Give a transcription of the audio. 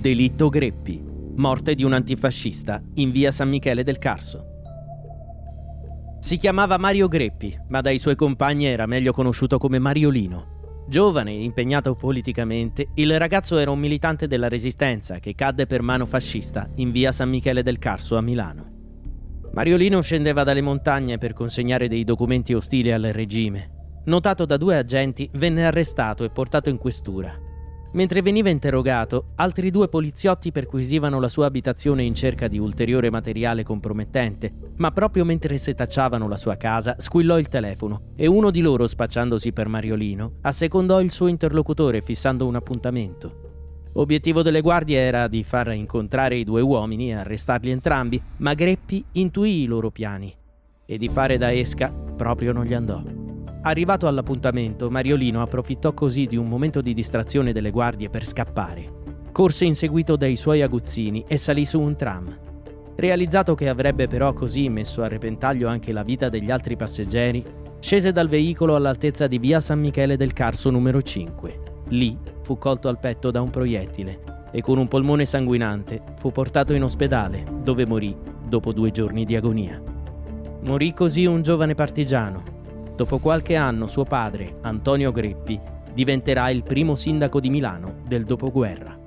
Delitto Greppi. Morte di un antifascista in via San Michele del Carso. Si chiamava Mario Greppi, ma dai suoi compagni era meglio conosciuto come Mariolino. Giovane e impegnato politicamente, il ragazzo era un militante della resistenza che cadde per mano fascista in via San Michele del Carso a Milano. Mariolino scendeva dalle montagne per consegnare dei documenti ostili al regime. Notato da due agenti, venne arrestato e portato in questura. Mentre veniva interrogato, altri due poliziotti perquisivano la sua abitazione in cerca di ulteriore materiale compromettente, ma proprio mentre setacciavano la sua casa squillò il telefono e uno di loro, spacciandosi per Mariolino, assecondò il suo interlocutore fissando un appuntamento. Obiettivo delle guardie era di far incontrare i due uomini e arrestarli entrambi, ma Greppi intuì i loro piani e di fare da esca proprio non gli andò. Arrivato all'appuntamento, Mariolino approfittò così di un momento di distrazione delle guardie per scappare. Corse inseguito dai suoi aguzzini e salì su un tram. Realizzato che avrebbe però così messo a repentaglio anche la vita degli altri passeggeri, scese dal veicolo all'altezza di via San Michele del Carso numero 5. Lì fu colto al petto da un proiettile e con un polmone sanguinante fu portato in ospedale, dove morì dopo due giorni di agonia. Morì così un giovane partigiano, Dopo qualche anno suo padre, Antonio Greppi, diventerà il primo sindaco di Milano del dopoguerra.